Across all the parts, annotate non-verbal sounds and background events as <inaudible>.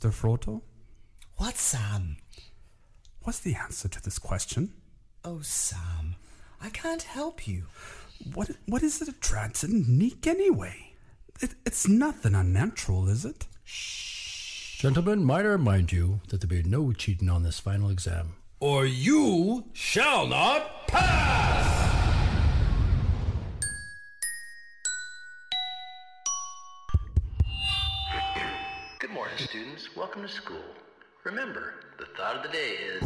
Mr. Frodo? What, Sam? What's the answer to this question? Oh, Sam, I can't help you. What what is it a Nick anyway? It, it's nothing unnatural, is it? Shh. Gentlemen, might I remind you that there be no cheating on this final exam, or you shall not pass! Students. Welcome to school. Remember, the thought of the day is.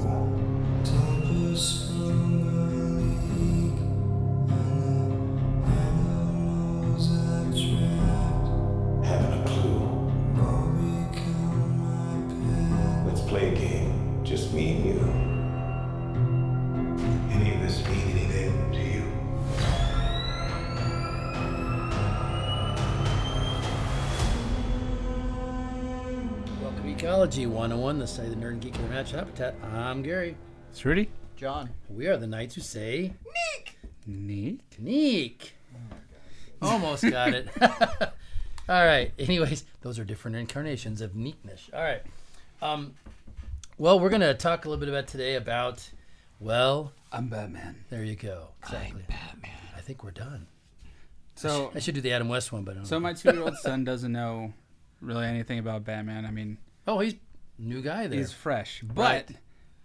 Welcome Necology 101, the study of the nerd and geek and the natural habitat. I'm Gary. It's Rudy. John. We are the knights who say Neek. Neek. Neek. Almost got it. <laughs> All right. Anyways, those are different incarnations of neatness. All right. Um, well, we're going to talk a little bit about today about, well, I'm Batman. there you go. Exactly. I'm Batman. I think we're done. So, I should do the Adam West one, but I don't so know. my two-year-old son doesn't know really anything about Batman. I mean, oh, he's new guy there. he's fresh, but Right.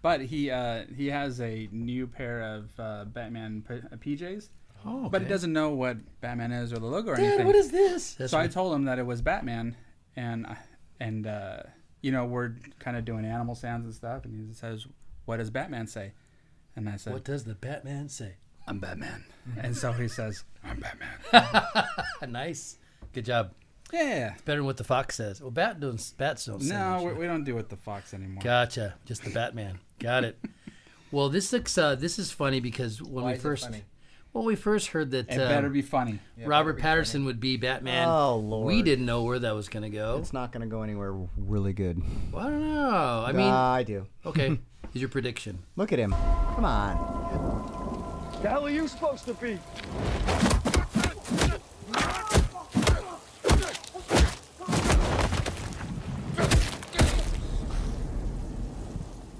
but he uh, he has a new pair of uh, Batman p- uh, PJs, oh, but he doesn't know what Batman is or the logo or Dad, anything. what is this? That's so I told him that it was Batman, and and uh, you know we're kind of doing animal sounds and stuff, and he says, "What does Batman say?" And I said, what does the Batman say? "I'm Batman," and so he says, "I'm Batman." <laughs> nice. Good job. Yeah. It's Better than what the fox says. Well, bat don't, bats don't say No, much. we, we don't do what the fox anymore. Gotcha. Just the Batman. Got it. <laughs> well, this looks. Uh, this is funny because when Why we is it first, funny? well, we first heard that It um, better be funny. Robert Pattinson would be Batman. Oh, Lord. We didn't know where that was going to go. It's not going to go anywhere really good. Well, I don't know. I mean, I do. okay. <laughs> Is your prediction? Look at him. Come on. The hell are you supposed to be?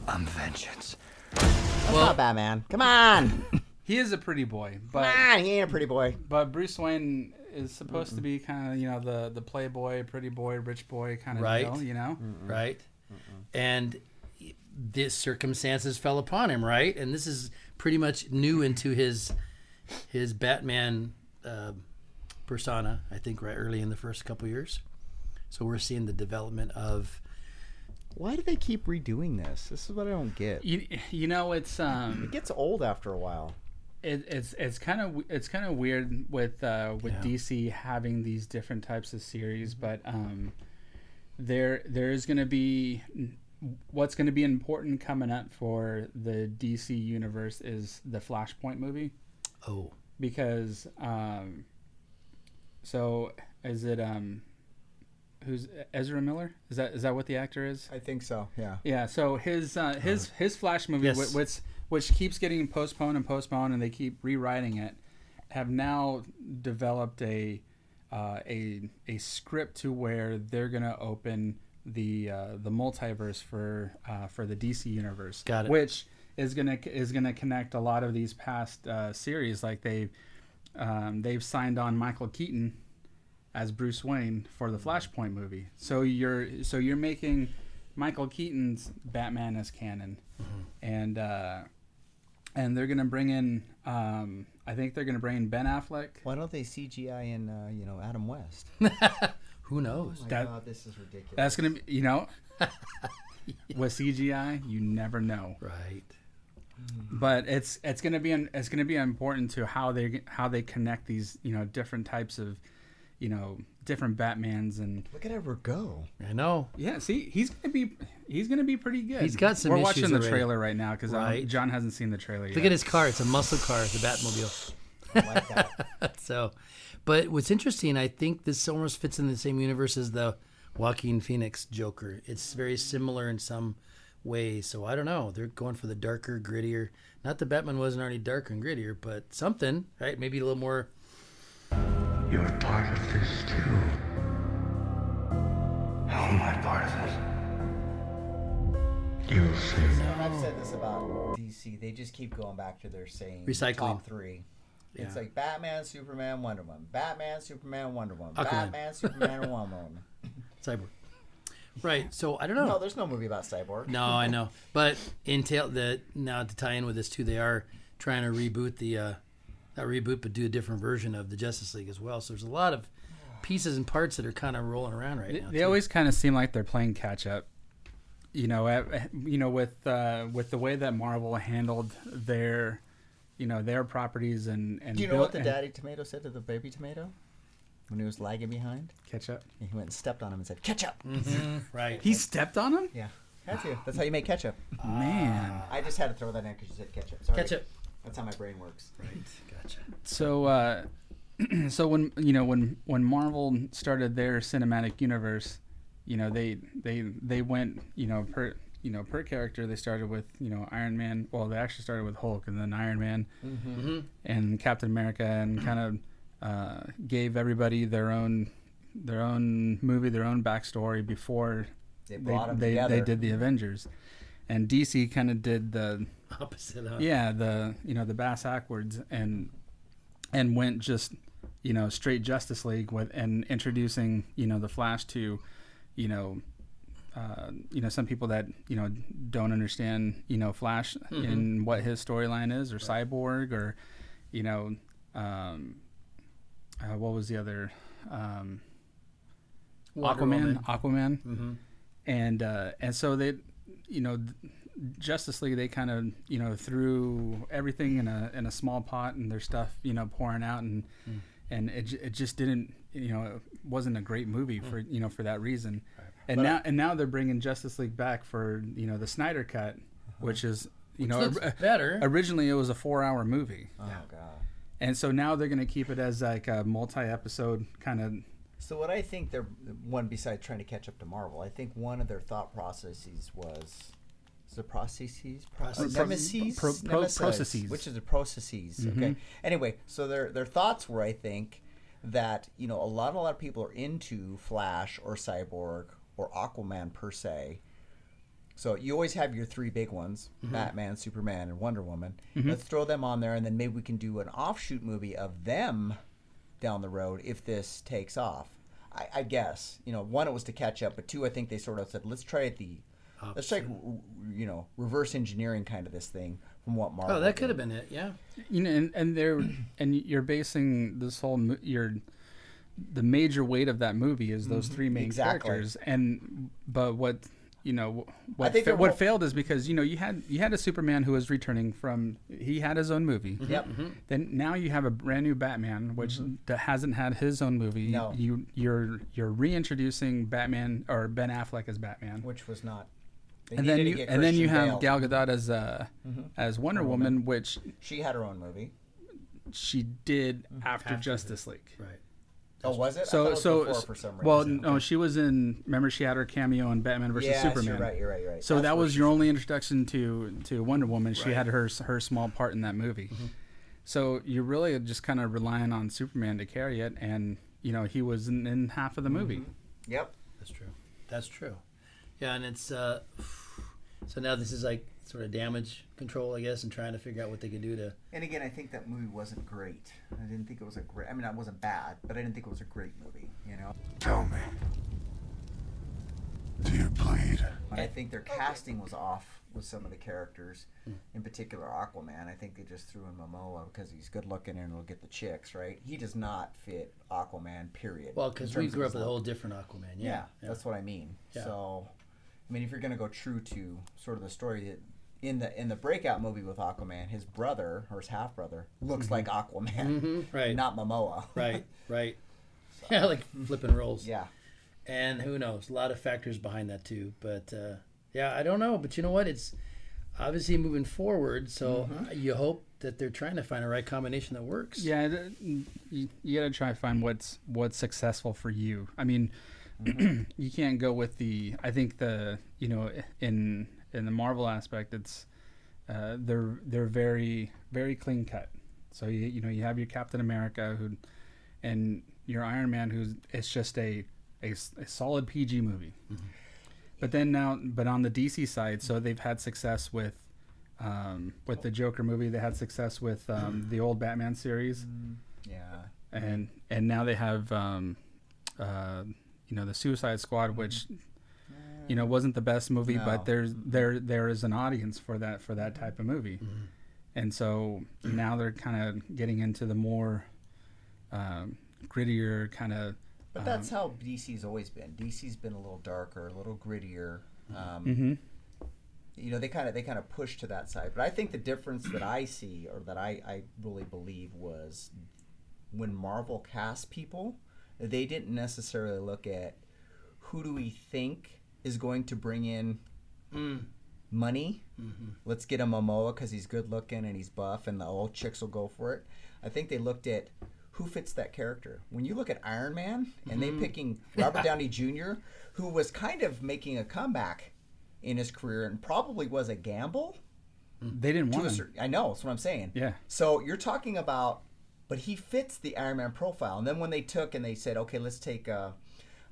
I'm vengeance. That's Well- not Batman. Come on. <laughs> He is a pretty boy, Come on. He ain't a pretty boy. but Bruce Wayne is supposed to be kind of you know the the playboy, pretty boy, rich boy kind of Right. deal, you know. Right. And this circumstances fell upon him, right? And this is pretty much new into his his Batman uh, persona. I think right early in the first couple years. So we're seeing the development of Why do they keep redoing this? This is what I don't get. You you know it's um It gets old after a while. it, it's it's kind of it's kind of weird with uh, with Yeah. DC having these different types of series, but um, there there is going to be what's going to be important coming up for the DC universe is the Flashpoint movie oh because um, so is it um who's Ezra Miller is that is that what the actor is I think so. Yeah. yeah, so his uh, his his Flash movie, Yes. whi- which which keeps getting postponed and postponed, and they keep rewriting it, have now developed a uh, a a script to where they're gonna open the uh, the multiverse for uh, for the DC universe. Got it. Which is gonna is gonna connect a lot of these past uh, series. Like they um, they've signed on Michael Keaton as Bruce Wayne for the Flashpoint movie. So you're so you're making Michael Keaton's Batman as canon, and uh, and they're gonna bring in um, I think they're gonna bring in Ben Affleck. Why don't they CGI in, uh, you know, Adam West? <laughs> who knows? My That- God, this is ridiculous. That's gonna be you know <laughs> with CGI you never know. Right. but it's it's gonna be it's gonna be important to how they how they connect these you know different types of you know different Batmans and Look at Edward go. I know. yeah see he's gonna be he's gonna be pretty good. He's got some We're issues watching the already. trailer right now because um, Right. John hasn't seen the trailer yet. Look at his car. It's a muscle car, the Batmobile. I like that. <laughs> so, but what's interesting, I think this almost fits in the same universe as the Joaquin Phoenix Joker. It's very similar in some ways. So I don't know. They're going for the darker, grittier. Not that Batman wasn't already darker and grittier, but something, right? Maybe a little more. You're part of this too. How am I part of it? You'll see. And I've said this about DC. They just keep going back to their saying Recycling. top three. It's like Batman, Superman, Wonder Woman. Batman, Superman, Wonder Woman. Aquaman. Batman, Superman, Wonder Woman. <laughs> Cyborg. Right. So I don't know. No, there's no movie about Cyborg. No, I know. But in tail the now to tie in with this too, they are trying to reboot the uh not reboot but do a different version of the Justice League as well. So there's a lot of pieces and parts that are kind of rolling around right They, now. they too. always kind of seem like they're playing catch up. You know, at, you know, with uh, with the way that Marvel handled their, you know, their properties and and Do you know built- what the and- daddy tomato said to the baby tomato when he was lagging behind? catch up? He went and stepped on him and said, "Ketchup." <laughs> right. He stepped on him. Yeah, had to. That's how you make ketchup. Man. I just had to throw that in because you said ketchup. Sorry. Ketchup. That's how my brain works. Right. Gotcha. So, uh, <clears throat> so when you know when when Marvel started their cinematic universe, you know they they they went you know per you know per character they started with you know Iron Man. Well, they actually started with Hulk and then Iron Man and Captain America and <clears throat> kind of uh, gave everybody their own their own movie, their own backstory before They they brought 'em they, they did the Avengers, and DC kind of did the Opposite. Huh? yeah the you know the bass backwards and and went just you know straight Justice League with and introducing you know the Flash to you know uh, you know some people that you know don't understand you know Flash and what his storyline is or Cyborg or you know um, uh, what was the other um, Aquaman. Aquaman Mhm. and uh, and so they you know Justice League they kind of you know threw everything in a in a small pot and their stuff you know pouring out and hmm. and it, it just didn't you know it wasn't a great movie hmm. for you know for that reason. And now and now they're bringing Justice League back for you know the Snyder cut uh-huh. which is you know looks or- uh, better. originally it was a four hour movie. Oh god. and so now they're going to keep it as like a multi episode kind of So what I think they're one besides trying to catch up to Marvel, I think one of their thought processes was is it processes Processes. nemesis? Pro- pro- Nemesis, processes. which is the processes mm-hmm. okay. Anyway so their their thoughts were i think that you know a lot a lot of people are into flash or cyborg or aquaman per se. So you always have your three big ones mm-hmm. batman superman and wonder woman. Mm-hmm. Let's throw them on there and then maybe we can do an offshoot movie of them down the road if this takes off. I, I guess you know one it was to catch up but two i think they sort of said let's try it the let's try you know reverse engineering kind of this thing from what marvel Oh, that could have been it. Yeah. you know, and, and they're and you're basing this whole mo- your the major weight of that movie is those mm-hmm. three main Exactly. characters, and but what you know what think fa- what failed is because you know you had you had a Superman who was returning from he had his own movie. Mm-hmm, yep. Mm-hmm. Then now you have a brand new Batman, which that hasn't had his own movie. No. You you're you're reintroducing Batman or Ben Affleck as Batman which was not they and then you get and then you have Bale. Gal Gadot as uh, as Wonder Woman, which she had her own movie she did Mm-hmm. after Justice League. Right. oh was it I thought So was so for some reason well Okay. no she was in remember she had her cameo in Batman versus yes, Superman. you're right you're right you're right So That's that was your only introduction to to Wonder Woman. She Right. had her her small part in that movie. Mm-hmm. So you're really just kind of relying on Superman to carry it, and you know he was in, in half of the movie. Mm-hmm. yep That's true. That's true. Yeah, and it's uh, so now this is like sort of damage control, I guess, and trying to figure out what they can do to. and again I think that movie wasn't great I didn't think it was a great I mean it wasn't bad but I didn't think it was a great movie you know Tell me. Do you bleed? I think their casting was off with some of the characters, Hmm. in particular Aquaman. I think they just threw in Momoa because he's good looking and will get the chicks, right? He does not fit Aquaman, period. Well, because we grew up with a whole different Aquaman. Yeah, Yeah, yeah. that's what I mean. Yeah. So, I mean, if you're going to go true to sort of the story that in the in the breakout movie with Aquaman, his brother or his half brother looks like Aquaman, Mhm, right. not Momoa. <laughs> right, right. Yeah, like flipping roles. yeah. and who knows a lot of factors behind that too but uh, yeah i don't know but you know what it's obviously moving forward so you hope that they're trying to find a right combination that works Yeah, you, you got to try to find what's what's successful for you. I mean, <clears throat> you can't go with the. I think the you know in in the Marvel aspect, it's uh, they're they're very very clean cut. So you you know you have your Captain America who, and your Iron Man who's it's just a a solid PG movie. But then now, but on the DC side, so they've had success with, um, with the Joker movie. They had success with um, the old Batman series, Yeah. and and now they have, um, uh, you know, the Suicide Squad, which, you know, wasn't the best movie, No. but there's there there is an audience for that for that type of movie, and so now they're kind of getting into the more um, grittier kind of. But that's how DC's always been. DC's been a little darker, a little grittier. Um, Mm-hmm. You know, they kind of they kind of push to that side. But I think the difference that I see, or that I, I really believe, was when Marvel cast people, they didn't necessarily look at who do we think is going to bring in mm. money. Mm-hmm. Let's get a Momoa because he's good looking and he's buff, and the old chicks will go for it. I think they looked at who fits that character. When you look at Iron Man and they mm-hmm. picking Robert Downey Jr., who was kind of making a comeback in his career and probably was a gamble mm. They didn't to want a him. certain, I know, that's what I'm saying. Yeah. So you're talking about, but he fits the Iron Man profile. And then when they took and they said, okay, let's take uh,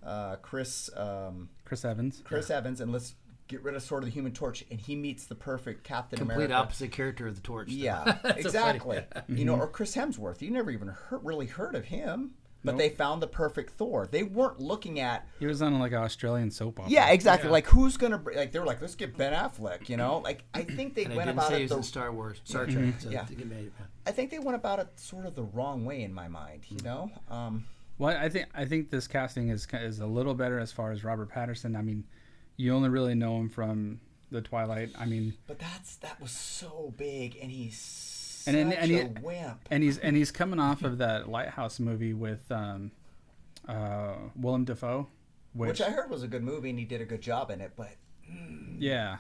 uh, Chris um, Chris Evans. Chris Evans and let's get rid of sort of the Human Torch, and he meets the perfect Captain Complete America. Complete opposite character of the Torch. though. Yeah, <laughs> That's so exactly. <laughs> You know, or Chris Hemsworth. You never even heard, really heard of him, but they found the perfect Thor. They weren't looking at. He was on like an Australian soap opera. Yeah, exactly. Like who's gonna like? They were like, let's get Ben Affleck. You know, like I think they And I went didn't about say he it. was The, in Star Wars, Star Trek. So Yeah. to get made- I think they went about it sort of the wrong way in my mind. You know, um, Well, I think I think this casting is is a little better as far as Robert Pattinson. I mean, you only really know him from the Twilight. I mean, but that's that was so big, and he's such And- and- and he- a wimp. and he's and he's coming off of that Lighthouse movie with um, uh, Willem Dafoe, which, Which I heard was a good movie, and he did a good job in it. But yeah,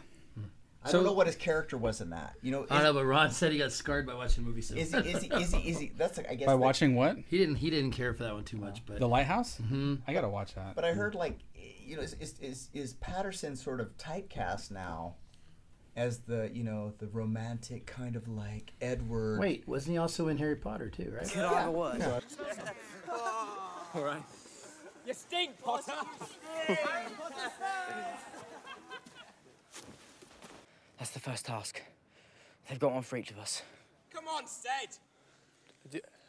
I So- don't know what his character was in that. You know, I don't know, but Ron said he got scarred by watching the movie. So is, is he? Is he? Is he? Is he? That's I guess. by the- watching what he didn't he didn't care for that one too much, but the Lighthouse. Mm-hmm. I gotta watch that. But I heard like, you know, is is is, is Pattinson sort of typecast now? As the you know the romantic kind of like Edward. wait, wasn't he also in Harry Potter too? Right? Yeah. <laughs> Yeah. You stink, Potter! That's the first task. They've got one for each of us. Come on, Sed!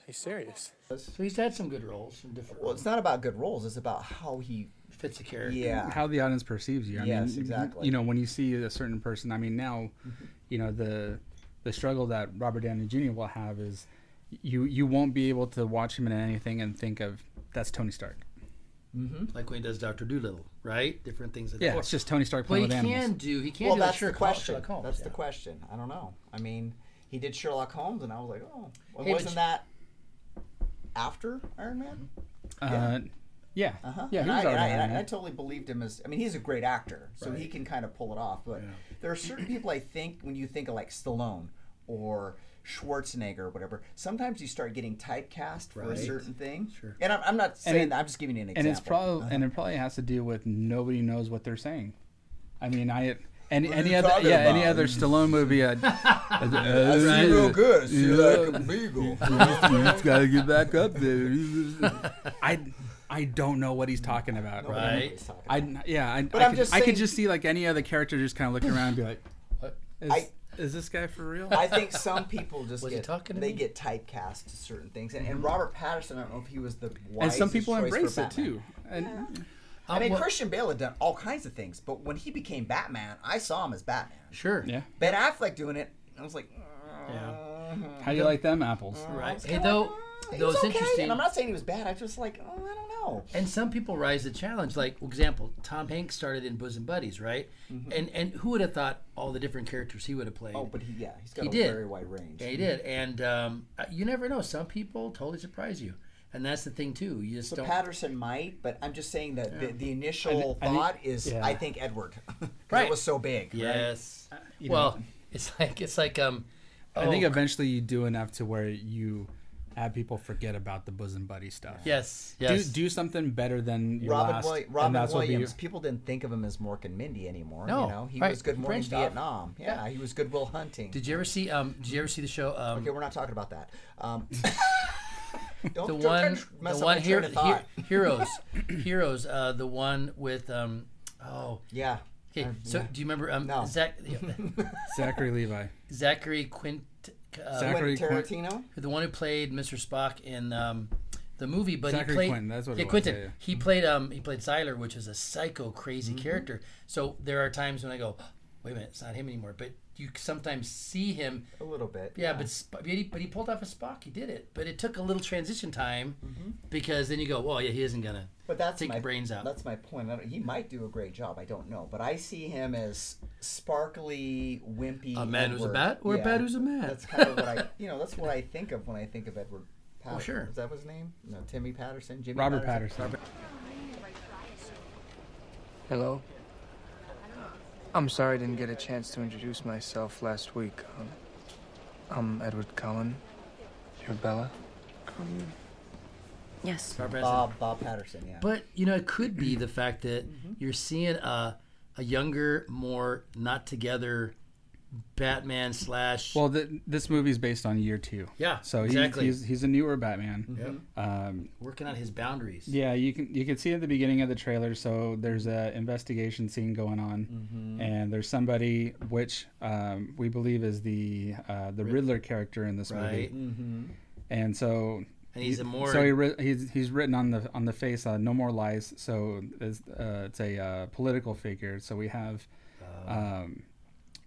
He's serious. So he's had some good roles in different Well, it's not about good roles. It's about how he. Fits the character. Yeah. how the audience perceives you. I Yes, mean, exactly. You know, when you see a certain person, I mean, now, you know, the the struggle that Robert Downey Jr. will have is you you won't be able to watch him in anything and think of that's Tony Stark. like when he does Doctor Doolittle, right? Different things. Like Yeah, that. it's just Tony Stark Well, playing he can do. He can well, do that's like the question. Sherlock Holmes. that's yeah. the question. I don't know. I mean, he did Sherlock Holmes, and I was like, oh, well, Hey, wasn't that after Iron Man? Uh, yeah, Uh-huh. yeah, and was I, and I, and I Man. totally believed him as. I mean, he's a great actor, so he can kind of pull it off. But there are certain people I think when you think of like Stallone or Schwarzenegger or whatever, sometimes you start getting typecast for a certain thing. Sure. And I'm, I'm not saying it- that. I'm just giving you an and example. it's probably Uh-huh. and it probably has to do with nobody knows what they're saying. I mean, I any any other yeah any other Stallone movie. <laughs> I'd, I see <laughs> you real good. I see you like a beagle. you just gotta get back up there. <laughs> I I don't know what he's talking about. Right. I yeah. I, But I I'm could, just I could just see like any other character just kind of looking around and be like, What? is, I- is this guy for real? I think some people just <laughs> get talking to they me? get typecast to certain things, and, and mm-hmm. Robert Pattinson. I don't know if he was the and some people embrace it too. And I mm. mean, well- Christian Bale had done all kinds of things, but when he became Batman, I saw him as Batman. Sure. yeah. Ben Affleck doing it, I was like, Yeah. Uh-huh. How do you like them apples? Uh, right. Hey, though, like, "Uh, though it's okay. interesting. And I'm not saying he was bad. I just like, oh, I don't know. and some people rise the challenge. Like, example, Tom Hanks started in Bosom Buddies, right? And and who would have thought all the different characters he would have played? Mm-hmm. Oh, but he, yeah, he's got He a did. very wide range. Yeah, he did. And um, uh, you never know. Some people totally surprise you, and that's the thing too. You just So don't. Pattinson might, but I'm just saying that the, the initial I think- thought is, yeah. I think Edward, <laughs> 'Cause Right. It was so big. right? yes. well, know. it's <laughs> like it's like um. I think oh, eventually you do enough to where you have people forget about the bosom buddy stuff. yes. Yes. Do do something better than your Robin, last. Willi- Robin that's what be- Williams. People didn't think of him as Mork and Mindy anymore. No, you know, he right. was Good Morning Branched. Vietnam. Yeah, he was Good Will Hunting. Did you ever see um? Did you ever see the show um? okay, we're not talking about that. Um, <laughs> <laughs> don't, the don't one, mess the up one my here, thought. <laughs> heroes, heroes. Uh, the one with um, Oh, Yeah. okay. Um, so yeah. do you remember um, No. Zach, Zachary Levi. Zachary Quint, uh, Zachary Quentin Quint- Tarantino. the one who played Mr. Spock in um, the movie, but Zachary he played Quinton, that's what yeah, it was, Quentin. yeah, yeah. He played um he played Sylar, which is a psycho crazy Mm-hmm. character. So there are times when I go, wait a minute, it's not him anymore. But you sometimes see him. A little bit. Yeah, but Sp- but he, but he pulled off a Spock. He did it, but it took a little transition time mm-hmm. because then you go, well, yeah, he isn't gonna. But that's take my brains out. That's my point. I don't, he might do a great job. I don't know, but I see him as sparkly, wimpy. A man who's a Edward. bat or a bat who's a man? That's kind of what I, <laughs> you know, that's what I think of when I think of Edward. Oh, Pattinson. sure. Is that his name? No, Timmy Pattinson. Jimmy Robert Pattinson. Hello. I'm sorry I didn't get a chance to introduce myself last week. Um, I'm Edward Cullen. You're Bella. Yes. Bob Bob Pattinson. Yeah. But you know, it could be the fact that Mm-hmm. you're seeing a a younger, more not together Batman slash. Well, th- this movie's based on year two. Yeah, So exactly. he's, he's he's a newer Batman. Yep. Um, working on his boundaries. yeah, you can you can see at the beginning of the trailer. So there's a investigation scene going on, Mm-hmm. and there's somebody which um, we believe is the uh, the Riddler character in this Right. movie. And so And he's he- a more- so he he's he's written on the on the face uh, no more lies. So it's, uh, it's a uh, political figure. So we have Oh. um,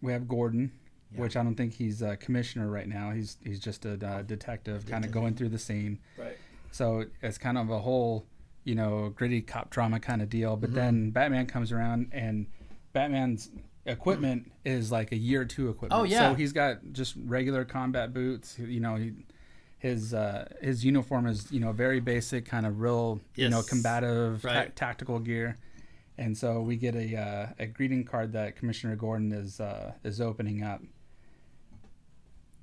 we have Gordon, which I don't think he's a commissioner right now. He's he's just a uh, detective, kind of going through the scene. Right. So it's kind of a whole you know gritty cop drama kind of deal. Mm-hmm. But then Batman comes around and Batman's equipment is like a year two equipment. Oh, yeah. So he's got just regular combat boots. You know he. His uh, his uniform is you know very basic kind of real you know Yes. combative ta- tactical gear, and so we get a uh, a greeting card that Commissioner Gordon is uh, is opening up,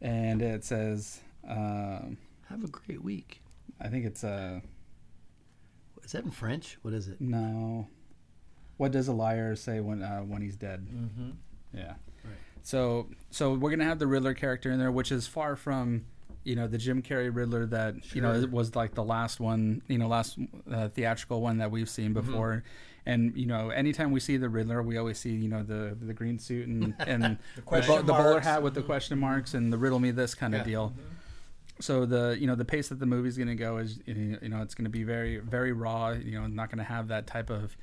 and it says um, Have a great week. I think it's uh, Is that in French? What is it? no. What does a liar say when uh, when he's dead? Mm-hmm. Yeah. Right. So so we're gonna have the Riddler character in there, which is far from you know the Jim Carrey Riddler that you know it was like the last one you know last uh, theatrical one that we've seen Mm-hmm. And you know, anytime we see the Riddler, we always see you know the the green suit and <laughs> and the, bo- the bowler hat with the question marks and the riddle me this kind of Yeah. deal. So the you know the pace that the movie's going to go is you know it's going to be very very raw. You know, not going to have that type of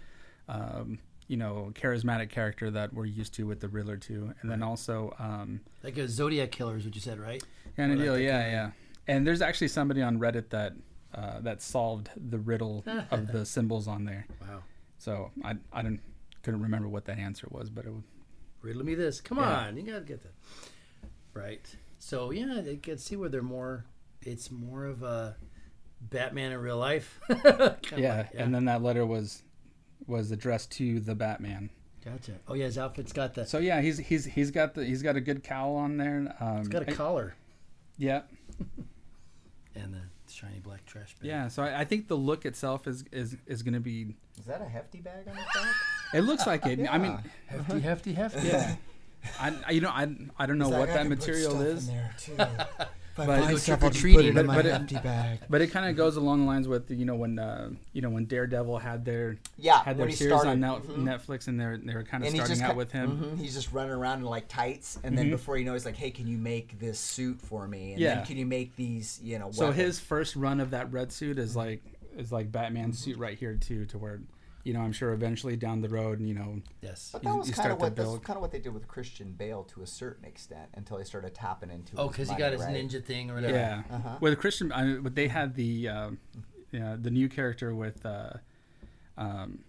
um, you know charismatic character that we're used to with the Riddler too. And then also um, Like a Zodiac killer is what you said, right? kind of deal, yeah, yeah. And there's actually somebody on Reddit that uh, that solved the riddle <laughs> of the symbols on there. Wow. So I I didn't couldn't remember what that answer was, but it was Riddle me this. Come Yeah. on, you gotta get that. Right. So yeah, I can see where they're more. It's more of a Batman in real life. <laughs> Kinda yeah, And then that letter was was addressed to the Batman. gotcha. Oh yeah, his outfit's got the. So yeah, he's he's he's got the he's got a good cowl on there. Um, It's got a I- collar Yeah, <laughs> and the shiny black trash bag. yeah. So I, I think the look itself is is is going to be. Is that a hefty bag on the back? It looks like it. I mean, Hefty, hefty, hefty. yeah. I, I you know I, I don't know what that material is, <laughs> But But- find stuff, I'll put it in But- it- hefty bag. but it kind of goes along the lines with you know when uh, you know when Daredevil had their Yeah, had their series on started. Net- Mhm. Netflix and they're they were kind of starting out ki- with him. mhm, He's just running around in like tights, and then before you know, he's like, "Hey, can you make this suit for me? And Yeah. then can you make these? You know, So his first run of that red suit is like is like Batman's suit right here too, to where you know I'm sure eventually down the road, you know, Yes. But you- that was kind of start to what that's build. kind of what they did with Christian Bale to a certain extent until they started tapping into. Oh, his because he got his right? ninja thing or whatever. yeah. Uh-huh. With Christian, I mean, but they had the yeah, the new character with uh, um,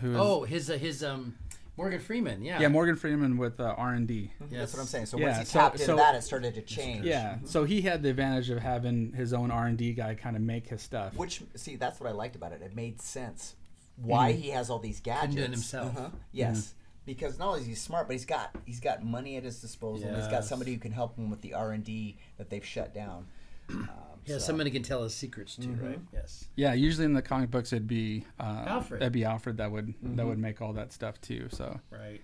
who is Oh, his uh, his um Morgan Freeman. Yeah. yeah Morgan Freeman with uh, R and D. That's what I'm saying. So Yeah, once he so- tapped into so- that, it started to change. Yeah, so he had the advantage of having his own R and D guy kind of make his stuff. Which see, that's what I liked about it. It made sense why he has all these gadgets. do it himself. Uh-huh. Yes, because not only is he smart, but he's got he's got money at his disposal. and He's got somebody who can help him with the R and D that they've shut down. Um, Yeah, so- somebody can tell his secrets too, right? Yes. Yeah, usually in the comic books it'd be uh, Alfred. That'd be Alfred that would that would make all that stuff too. So Right.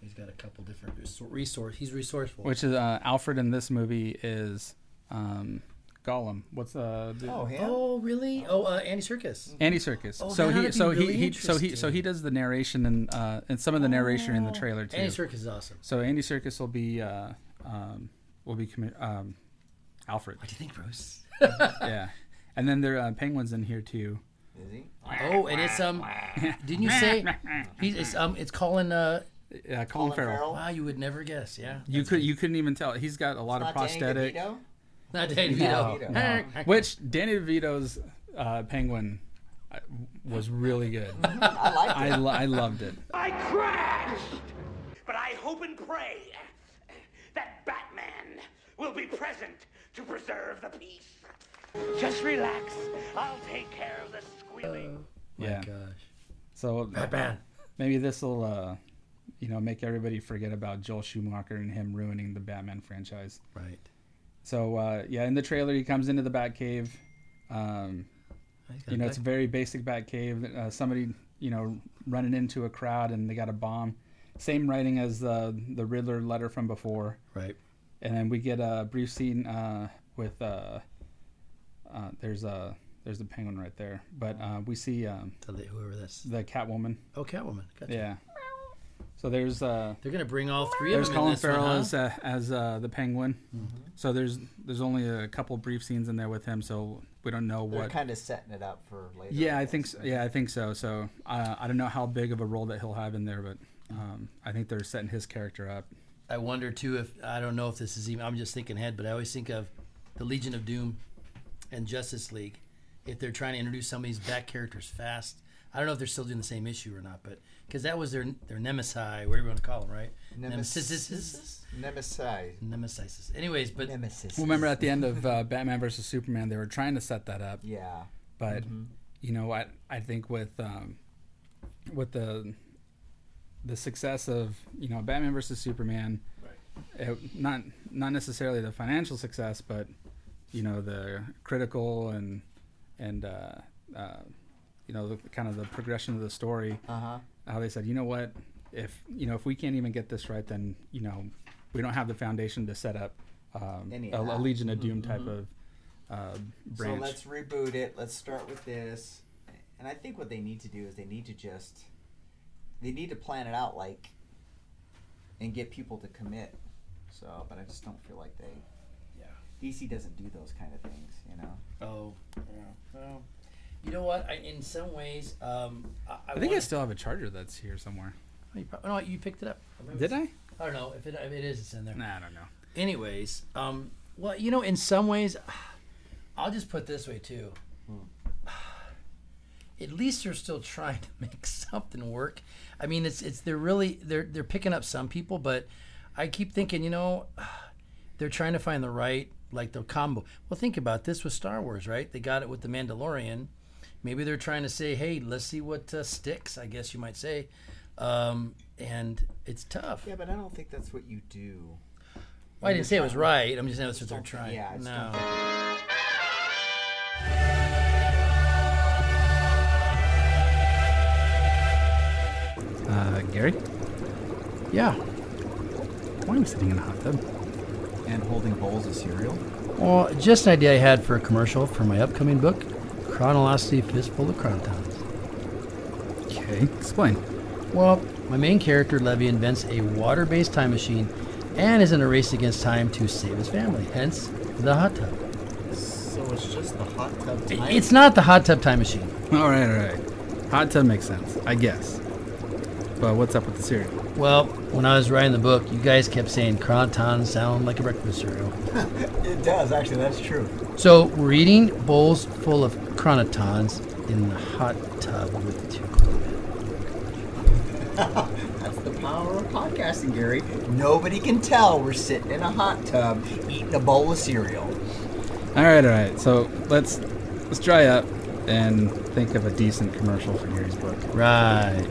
He's got a couple different resource. He's resourceful. which is uh, Alfred in this movie is um, Gollum. What's uh? The, Oh, him? Oh, really? Oh, uh, Andy Serkis. Andy Serkis. Oh, so that'd he be so really he, he so he so he does the narration and uh and some of the narration in the trailer too. Andy Serkis is awesome. So Andy Serkis will be uh um will be commi- um Alfred. What do you think, Bruce? <laughs> yeah, and then there uh, penguins in here too. Is he? Oh, and it's um. <laughs> Didn't you say <laughs> he's it's um it's Colin uh. Yeah, Colin, Farrell. Wow, you would never guess. Yeah. You could you couldn't even tell. He's got a lot of Not Danny prosthetic. DeVito? <laughs> Not Danny DeVito. <laughs> no. Which Danny DeVito's uh, penguin uh, was really good. <laughs> I like I, lo- I loved it. I crashed! But I hope and pray that Batman will be present to preserve the peace. Just relax. I'll take care of the squealing. yeah. gosh. So Batman. maybe this will, uh, you know, make everybody forget about Joel Schumacher and him ruining the Batman franchise. Right. So uh, yeah, in the trailer, he comes into the Batcave. Um, you know, it's a very basic Batcave. Uh, somebody, you know, running into a crowd and they got a bomb. Same writing as the the Riddler letter from before. Right. And then we get a brief scene uh, with uh, uh, there's a there's the penguin right there, but uh, we see um, the- whoever that's. the Catwoman. Oh, Catwoman. Gotcha. Yeah. So there's uh, They're gonna bring all three of there's them in Colin this one, Farrell huh? as uh, as uh, the penguin. Mhm. So there's there's only a couple brief scenes in there with him, so we don't know what They're what. kind of setting it up for later. Yeah, I think so. yeah, I think so. So uh, I don't know how big of a role that he'll have in there, but um, I think they're setting his character up. I wonder too if I don't know if this is even. I'm just thinking ahead, but I always think of the Legion of Doom and Justice League. If they're trying to introduce some of these back characters fast, I don't know if they're still doing the same issue or not, but because that was their their nemesis, whatever you want to call them, right? Nemesis. Nemesis. Nemesis. Anyways, but Nemesis. Well, remember at the end of uh, Batman versus Superman, they were trying to set that up. Yeah. But Mhm. you know what? I think with um, with the the success of you know Batman versus Superman, it, not not necessarily the financial success, but you know the critical and and uh, uh, you know the kind of the progression of the story. Uh-huh. How they said, you know what, if you know if we can't even get this right, then you know we don't have the foundation to set up um, a, a Legion of Doom Mhm, type of uh, branch. So let's reboot it. Let's start with this. And I think what they need to do is they need to just they need to plan it out like and get people to commit. So, but I just don't feel like they Yeah. DC doesn't do those kind of things, you know. Oh, yeah. Well, you know what? I, in some ways, um, I, I, I think I wanna- still have a charger that's here somewhere. Oh, you, prob- no, you picked it up. Did I? I don't know if it, if it is. It's in there. Nah, I don't know. Anyways, um, well, you know, in some ways, <sighs> I'll just put it this way too. <sighs> At least they're still <laughs> trying to make something work. I mean, it's it's they're really they're they're picking up some people, but I keep thinking, you know, <sighs> they're trying to find the right like the combo. Well, think about this with Star Wars, right? They got it with the Mandalorian. Maybe they're trying to say, hey, let's see what uh, sticks. I guess you might say, um, and it's tough. Yeah, but I don't think that's what you do. Well, I didn't say it was right. I'm just saying that's what they're trying. yeah, I no. don't Uh, Gary? Yeah. Why am I sitting in a hot tub? And holding bowls of cereal. Well, just an idea I had for a commercial for my upcoming book, Chronology Fistful of Chronotons. Okay, explain. Well, my main character, Levy, invents a water based time machine and is in a race against time to save his family, hence the hot tub. So it's just the hot tub time. It's not the hot tub time machine. <laughs> All right, all right. Hot tub makes sense, I guess. But what's up with the cereal? Well, when I was writing the book, you guys kept saying Chronotons sound like a breakfast cereal. <laughs> it does actually. That's true. So we're eating bowls full of Chronotons in the hot tub with two <laughs> That's the power of podcasting, Gary. Nobody can tell we're sitting in a hot tub eating a bowl of cereal. All right, all right. So let's let's dry up and think of a decent commercial for Gary's book. Right.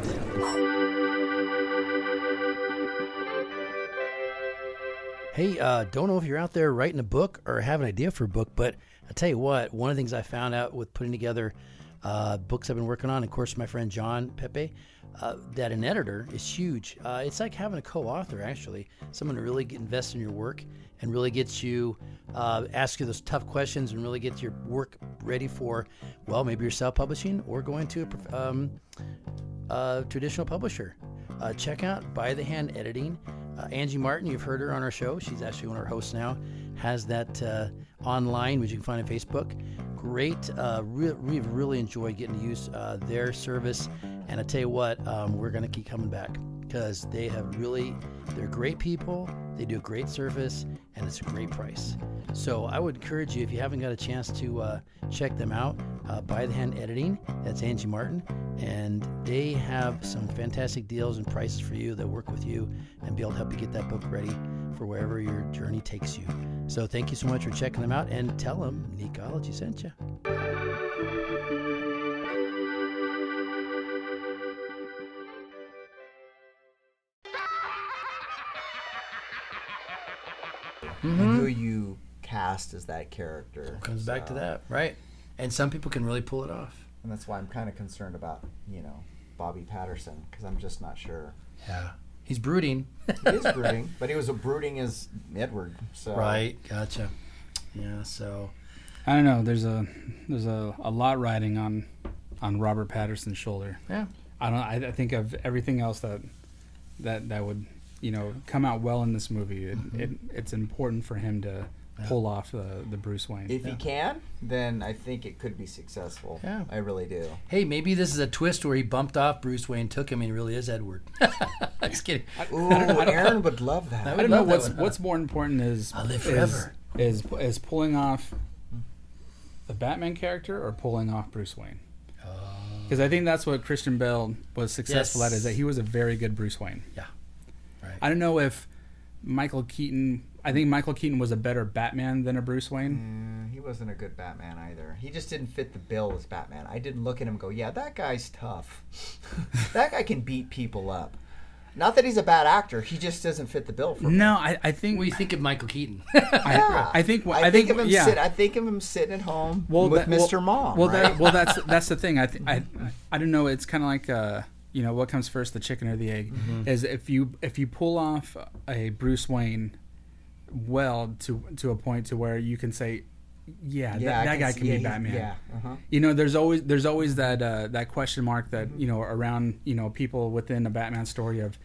Hey, uh, don't know if you're out there writing a book or have an idea for a book, but I tell you what, one of the things I found out with putting together uh, books I've been working on. Of course, my friend John Pepe, uh, that an editor is huge. Uh, it's like having a co-author, actually, someone to really get invested in your work and really gets you, uh, ask you those tough questions and really get your work ready for, well, maybe you're self-publishing or going to a um, uh, traditional publisher. Uh, check out By the Hand Editing. Uh, Angie Martin, you've heard her on our show. She's actually one of our hosts now. Has that online, which you can find on Facebook. Great. Uh, re- we've really enjoyed getting to use uh, their service. And I tell you what, um, we're going to keep coming back because they have really, they're great people. They do a great service and it's a great price. So I would encourage you, if you haven't got a chance to uh, check them out, uh, By the Hand Editing, that's Angie Martin. And they have some fantastic deals and prices for you that work with you and be able to help you get that book ready for wherever your journey takes you. So thank you so much for checking them out and tell them Necology sent you. And who mm-hmm. you cast as that character Comes back to that, right? And some people can really pull it off. and that's why I'm kind of concerned about you know Bobby Pattinson because I'm just not sure. Yeah. He's brooding. He is brooding, but he was a brooding as Edward. So Right, gotcha. Yeah, so I don't know. There's a there's a, a lot riding on on Robert Pattinson's shoulder. Yeah. I don't. I, I think of everything else that that that would you know come out well in this movie. It, Mm-hmm. it it's important for him to pull off the the Bruce Wayne. If he can, then I think it could be successful. Yeah. I really do. Hey, maybe this is a twist where he bumped off Bruce Wayne, took him, and he really is Edward. <laughs> Just kidding. Ooh, Aaron would love that. I I don't know what's one. what's more important is I'll live is, forever. is is pulling off the Batman character or pulling off Bruce Wayne. Oh. Because I think that's what Christian Bale was successful at is that he was a very good Bruce Wayne. Yeah. Right. I don't know if Michael Keaton. I think Michael Keaton was a better Batman than a Bruce Wayne. Mm, he wasn't a good Batman either. He just didn't fit the bill as Batman. I didn't look at him and go, yeah, that guy's tough. <laughs> that guy can beat people up. Not that he's a bad actor. He just doesn't fit the bill for me. No, I, I think What do you think of Michael Keaton? <laughs> I, I think I, I, think, of him. yeah. Sit, I think of him sitting at home with that- Mr. Mom. Well, right? that, well, that's <laughs> that's the thing. I, th- I I don't know. It's kind of like uh, you know, what comes first, the chicken or the egg? Mm-hmm. Is if you if you pull off a Bruce Wayne well to to a point to where you can say, yeah, Yeah, that, that can guy see- can yeah, be Batman. yeah, uh-huh. You know, there's always there's always that uh, that question mark that you know around you know people within a Batman story of,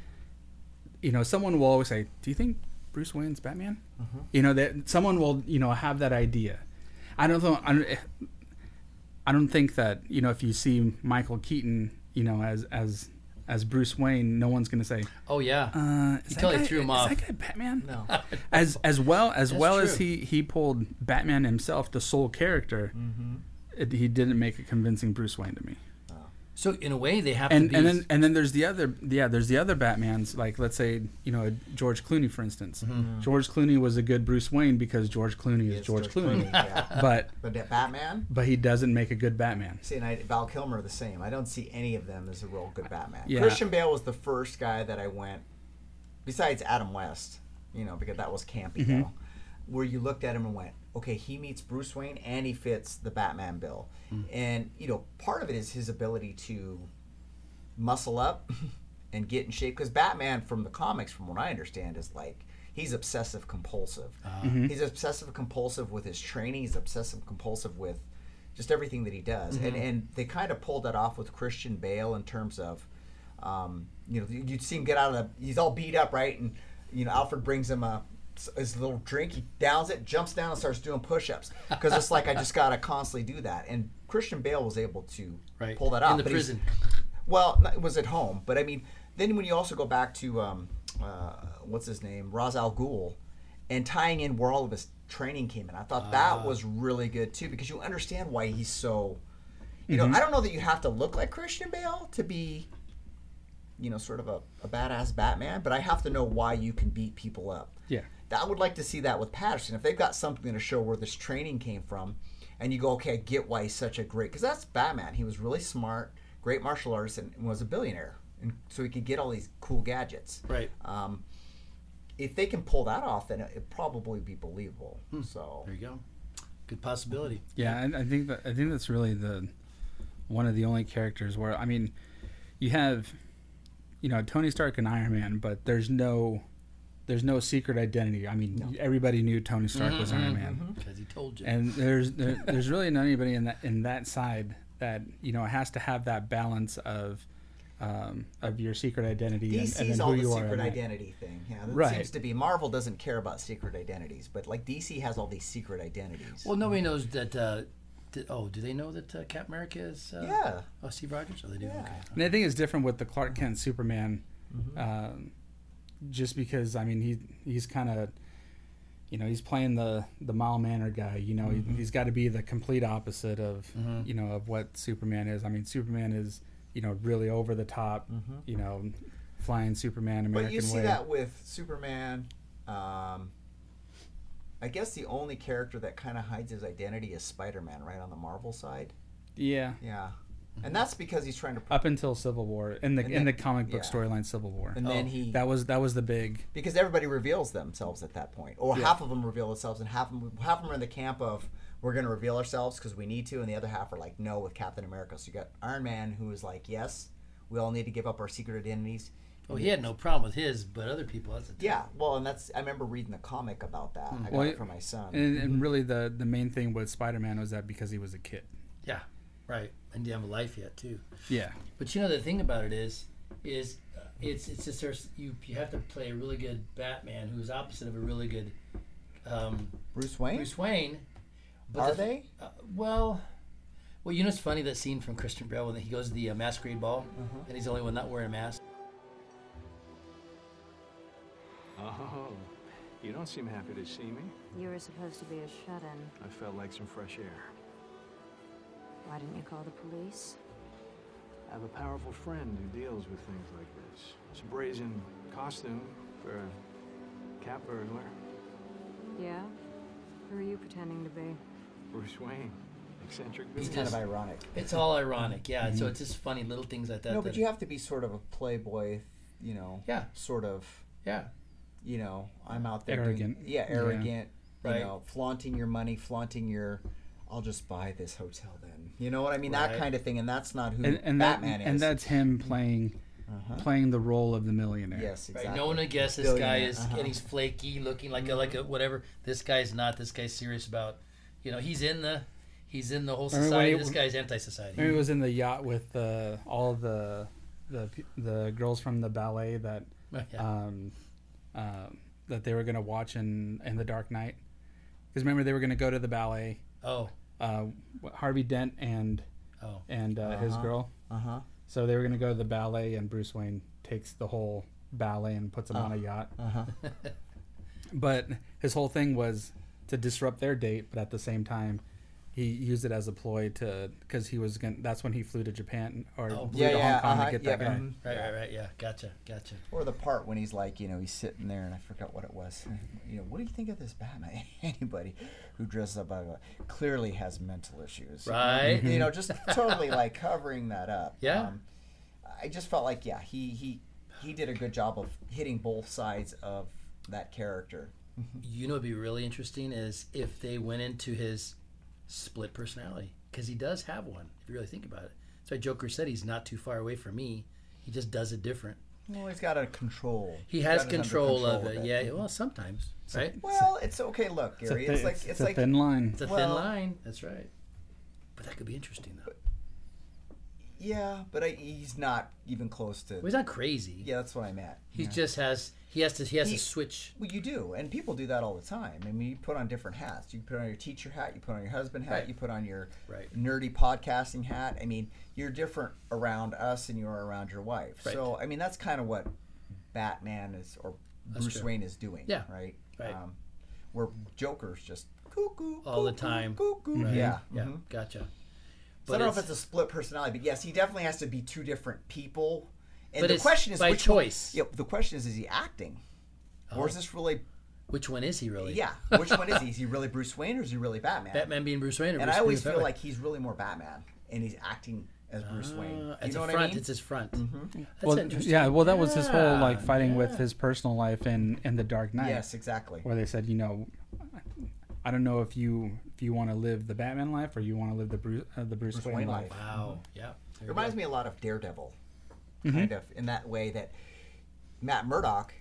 you know, someone will always say, "Do you think Bruce Wayne's Batman?" Mm-hmm. You know that someone will you know have that idea. I don't know. I don't, I don't think that you know if you see Michael Keaton, you know, as as as Bruce Wayne, no one's going to say, oh yeah. uh, he is totally guy- threw him is off. that guy Batman? No. <laughs> As as well as That's well as he he pulled Batman himself, the sole character. Mm-hmm. It, he didn't make a convincing Bruce Wayne to me. So in a way, they have And to be. and then and then there's the other yeah there's the other Batmans like let's say you know George Clooney for instance. Mm-hmm. George Clooney was a good Bruce Wayne because George Clooney is Yes, George, Clooney, yeah. <laughs> but but that Batman. but he doesn't make a good Batman. See, and I, Val Kilmer the same. I don't see any of them as a real good Batman. Yeah. Christian Bale was the first guy that I went, besides Adam West, you know, because that was campy Mm-hmm. though, where you looked at him and went, okay, he meets Bruce Wayne and he fits the Batman bill, Mm. and you know, part of it is his ability to muscle up <laughs> and get in shape because Batman from the comics, from what I understand, is like. He's obsessive compulsive. Mm-hmm. He's obsessive compulsive with his training. He's obsessive compulsive with just everything that he does. Mm-hmm. And and they kind of pulled that off with Christian Bale in terms of, um, you know, you'd see him get out of the. He's all beat up, right? And you know, Alfred brings him a his little drink. He downs it, jumps down, and starts doing push-ups because it's like I just <laughs> gotta constantly do that. And Christian Bale was able to Right. pull that In off the but prison. Well, it was at home, but I mean, then when you also go back to um, uh, what's his name, Ra's al Ghul, and tying in where all of his training came in, I thought Ah. that was really good too because you understand why he's so. You Mm-hmm. know, I don't know that you have to look like Christian Bale to be, you know, sort of a, a badass Batman, but I have to know why you can beat people up. Yeah. I would like to see that with Pattinson. If they've got something to show where this training came from, and you go, okay, I get why he's such a great, because that's Batman. He was really smart, great martial artist, and was a billionaire, and so he could get all these cool gadgets. Right. Um, if they can pull that off, then it, probably be believable. So there you go. Good possibility. Yeah, I, I think that I think that's really the one of the only characters where I mean, you have, you know, Tony Stark and Iron Man, but there's no, there's no secret identity. I mean, everybody knew Tony Stark was Iron Man because he told you. and there's there, <laughs> there's really not anybody in that in that side that you know has to have that balance of um, of your secret identity and, DC's and then all the you are. secret in that. identity thing. Yeah, that Right. seems to be Marvel doesn't care about secret identities, but like DC has all these secret identities. well, nobody knows that. Uh, did, oh, do they know that uh, Cap America is? Uh, Yeah. Oh, Steve Rogers. Oh, they do. Okay. And I think it's different with the Clark Kent Superman, Mm-hmm. um, just because I mean he he's kind of, you know, he's playing the the mild mannered guy. You know, Mm-hmm. he, he's got to be the complete opposite of you know of what Superman is. I mean, Superman is you know really over the top. You know, flying Superman American Mm-hmm. but you see way. that with Superman. Um, I guess the only character that kind of hides his identity is Spider-Man, right on the Marvel side. yeah. Yeah, and that's because he's trying to. Up until Civil War in the And in the comic book yeah. storyline Civil War. And then oh. he that was that was the big because everybody reveals themselves at that point, or Yeah. half of them reveal themselves, and half of them, half of them are in the camp of we're going to reveal ourselves because we need to, and the other half are like no with Captain America. So you got Iron Man who is like yes, we all need to give up our secret identities. Well, he had no problem with his, but other people. That's a Yeah, well, and that's I remember reading the comic about that. Mm-hmm. I got Well, it from my son. And, and mm-hmm. really, the the main thing with Spider Man was that because he was a kid. Yeah, right. And you have a life yet too. Yeah. But you know the thing about it is, is uh, it's it's just there's you you have to play a really good Batman who's opposite of a really good um, Bruce Wayne. Bruce Wayne. Are the- they? Uh, well, well, you know it's funny that scene from Christian Bale when he goes to the uh, masquerade ball Uh-huh. and he's the only one not wearing a mask. Oh, you don't seem happy to see me. You were supposed to be a shut-in. I felt like some fresh air. Why didn't you call the police? I have a powerful friend who deals with things like this. It's a brazen costume for a cat burglar. Yeah? Who are you pretending to be? Bruce Wayne, eccentric. It's kind of ironic. It's all ironic, yeah. So Mhm. it's just funny little things like that. no, but that- you have to be sort of a playboy, you know. Yeah. Sort of. Yeah. You know, I'm out there. Arrogant. Doing, yeah, Yeah. arrogant. Right. You know, flaunting your money, flaunting your. I'll just buy this hotel then. You know what I mean? That kind of thing, and that's not who And, and that Batman is. and that's him playing Uh-huh. playing the role of the millionaire. yes, exactly. Right, no one would guess this guy is uh-huh. and he's flaky, looking like a like a whatever. This guy's not. This guy's serious about, you know, he's in the he's in the whole society. he- this guy's anti-society. Maybe it was in the yacht with uh, all the the the girls from the ballet that Yeah. um, um, that they were gonna watch in in the Dark Knight. Because remember they were gonna go to the ballet. Oh. Uh, Harvey Dent and Oh. and uh, his Uh-huh. girl. Uh-huh. So they were gonna go to the ballet, and Bruce Wayne takes the whole ballet and puts them on a yacht. Uh-huh. <laughs> but his whole thing was to disrupt their date, but at the same time, he used it as a ploy to because he was going. to That's when he flew to Japan or Oh. flew Yeah, to yeah, Hong Kong uh-huh, to get yeah, that guy. mhm. Right, right, right. Yeah, gotcha, gotcha. Or the part when he's like, you know, he's sitting there, and I forgot what it was. You know, what do you think of this Batman? <laughs> Anybody who dresses up like that clearly has mental issues, Right. You know, just <laughs> totally like covering that up. Yeah. Um, I just felt like, yeah, he he he did a good job of hitting both sides of that character. You know, what'd be really interesting is if they went into his split personality because he does have one. If you really think about it, that's why Joker said he's not too far away from me. He just does it different. Well, he's got a control. He He's has got it under control, of control it. a Yeah. bit. Well, sometimes, right? Well, it's okay. Look, It's a Gary, it's like it's- it's, it's a like thin line. It's a Well- thin line. That's right. But that could be interesting though. Yeah, but I, he's not even close to. Well, he's not crazy. Yeah, that's what I'm at. He Yeah. just has. He has to. He has He- to switch. Well, you do, and people do that all the time. I mean, you put on different hats. You put on your teacher hat. You put on your husband hat. Right. You put on your Right. nerdy podcasting hat. I mean, you're different around us and you are around your wife. Right. So, I mean, that's kind of what Batman is, or That's Bruce true. Wayne is doing. Yeah. Right. Right. Um, where Joker's just cuckoo all the time. Cuckoo. Right. Yeah. Yeah. mhm. Gotcha. So I don't know if it's a split personality, but yes, he definitely has to be two different people. And But the it's question is by which one- choice. yeah, the question is, is he acting, or is Oh. this really? Which one is he really? Yeah, which one is he? Is he really Bruce Wayne or is he really Batman? Batman being Bruce Wayne. Or and Bruce I always feel Batman? like he's really more Batman, and he's acting as Bruce Wayne. Ah, You it's know a what front. I mean? It's his front. Mhm. That's well, interesting. yeah. Well, that was his whole like Yeah, fighting with his personal life in in the Dark Knight. Yes, exactly. Where they said, you know, I don't know if you if you want to live the Batman life or you want to live the Bruce uh, the Bruce, Bruce Wayne, Wayne life. life. Wow. Yeah. It reminds me a lot of Daredevil, Mhm. kind of in that way that Matt Murdock,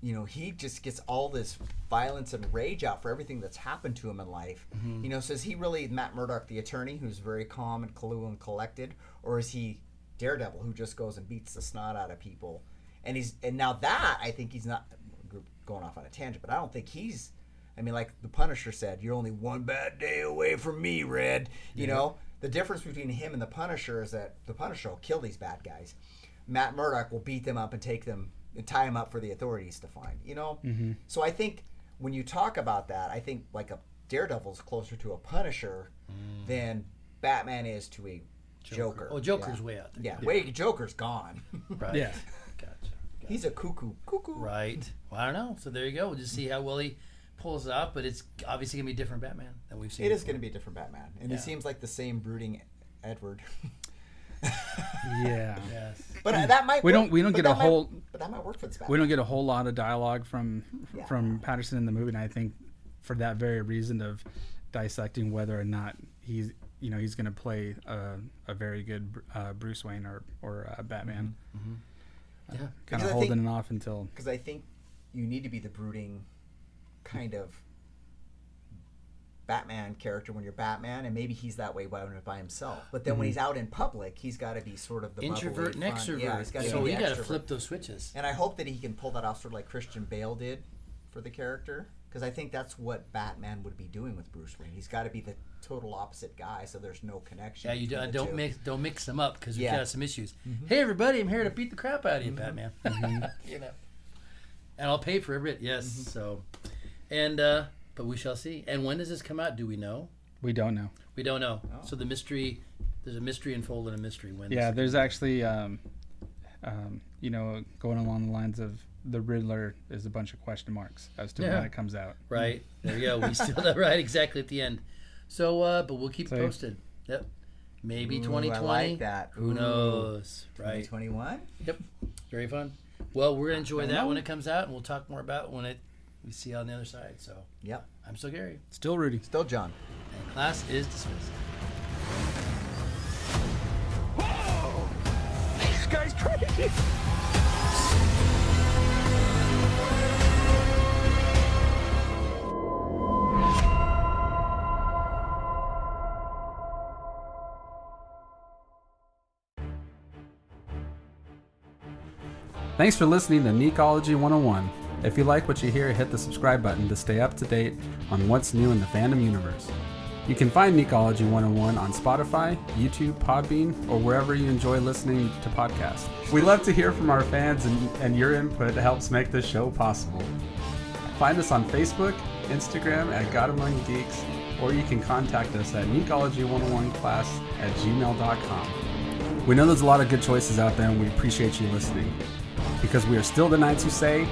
you know, he just gets all this violence and rage out for everything that's happened to him in life. Mhm. You know, so is he really Matt Murdock, the attorney, who's very calm and cool and collected, or is he Daredevil, who just goes and beats the snot out of people? And he's and now that I think he's not going off on a tangent, but I don't think he's. I mean, like the Punisher said, "You're only one bad day away from me, Red." You Yeah. know, the difference between him and the Punisher is that the Punisher will kill these bad guys. Matt Murdock will beat them up and take them and tie them up for the authorities to find. You know, Mhm. so I think when you talk about that, I think like a Daredevil's closer to a Punisher than Batman is to a Joker. Joker. Oh, Joker's Yeah. way out there. Yeah, Yeah. way Joker's gone. Right. <laughs> Yeah. Gotcha. He's a cuckoo. Cuckoo. Right. Well, I don't know. So there you go. We'll just see how well he pulls it off. But it's obviously gonna be a different Batman than we've seen. It is before. going to be a different Batman, and Yeah. he seems like the same brooding Edward. <laughs> Yeah. <laughs> Yes. But uh, that might We work- don't we don't but get a that might- whole but that might work for this Batman. we don't get a whole lot of dialogue from Yeah. from Pattinson in the movie, and I think for that very reason of dissecting whether or not he's you know he's going to play a, a very good uh, Bruce Wayne or or uh, Batman. Mhm. Yeah. kind of holding think- it off until because I think you need to be the brooding kind of Batman character when you're Batman, and maybe he's that way by, by himself. But then when Mhm. he's out in public, he's got to be sort of the Introvert and extrovert. Yeah, he's got to So be you the gotta flip those switches. And I hope that he can pull that off, sort of like Christian Bale did for the character, because I think that's what Batman would be doing with Bruce Wayne. He's got to be the total opposite guy, so there's no connection. Yeah, you don't, don't two. mix don't mix them up because we Yeah. got some issues. Mhm. Hey everybody, I'm here to beat the crap out of you, Mhm. Batman. Mm-hmm. <laughs> you know, and I'll pay for every bit. Yes. Mm-hmm. So, and uh but we shall see. And when does this come out? Do we know? we don't know. We don't know. Oh. So the mystery, there's a mystery unfolded, a mystery when. Yeah, there's actually um, um, you know going along the lines of the Riddler is a bunch of question marks as to Yeah. when it comes out. Right <laughs> there you go. We still that right exactly at the end. So, uh but we'll keep So- posted. Yep. Maybe Ooh, I 2020. like that. Who Ooh. knows? Right. 2021. Yep. Very fun. Well, we're gonna enjoy that know. when it comes out, and we'll talk more about it when it we see on the other side. So Yep. I'm still Gary, Still Rudy. Still John. and class is dismissed. This guy's crazy. Thanks for listening to Necology 101. If you like what you hear, hit the subscribe button to stay up to date on what's new in the fandom universe. You can find Necology 101 on Spotify, YouTube, Podbean, or wherever you enjoy listening to podcasts. We love to hear from our fans, and, and your input helps make this show possible. Find us on Facebook, Instagram at God Among Geeks, or you can contact us at Necology101class at gmail.com. We know there's a lot of good choices out there, and we appreciate you listening. Because we are still the Knights who say!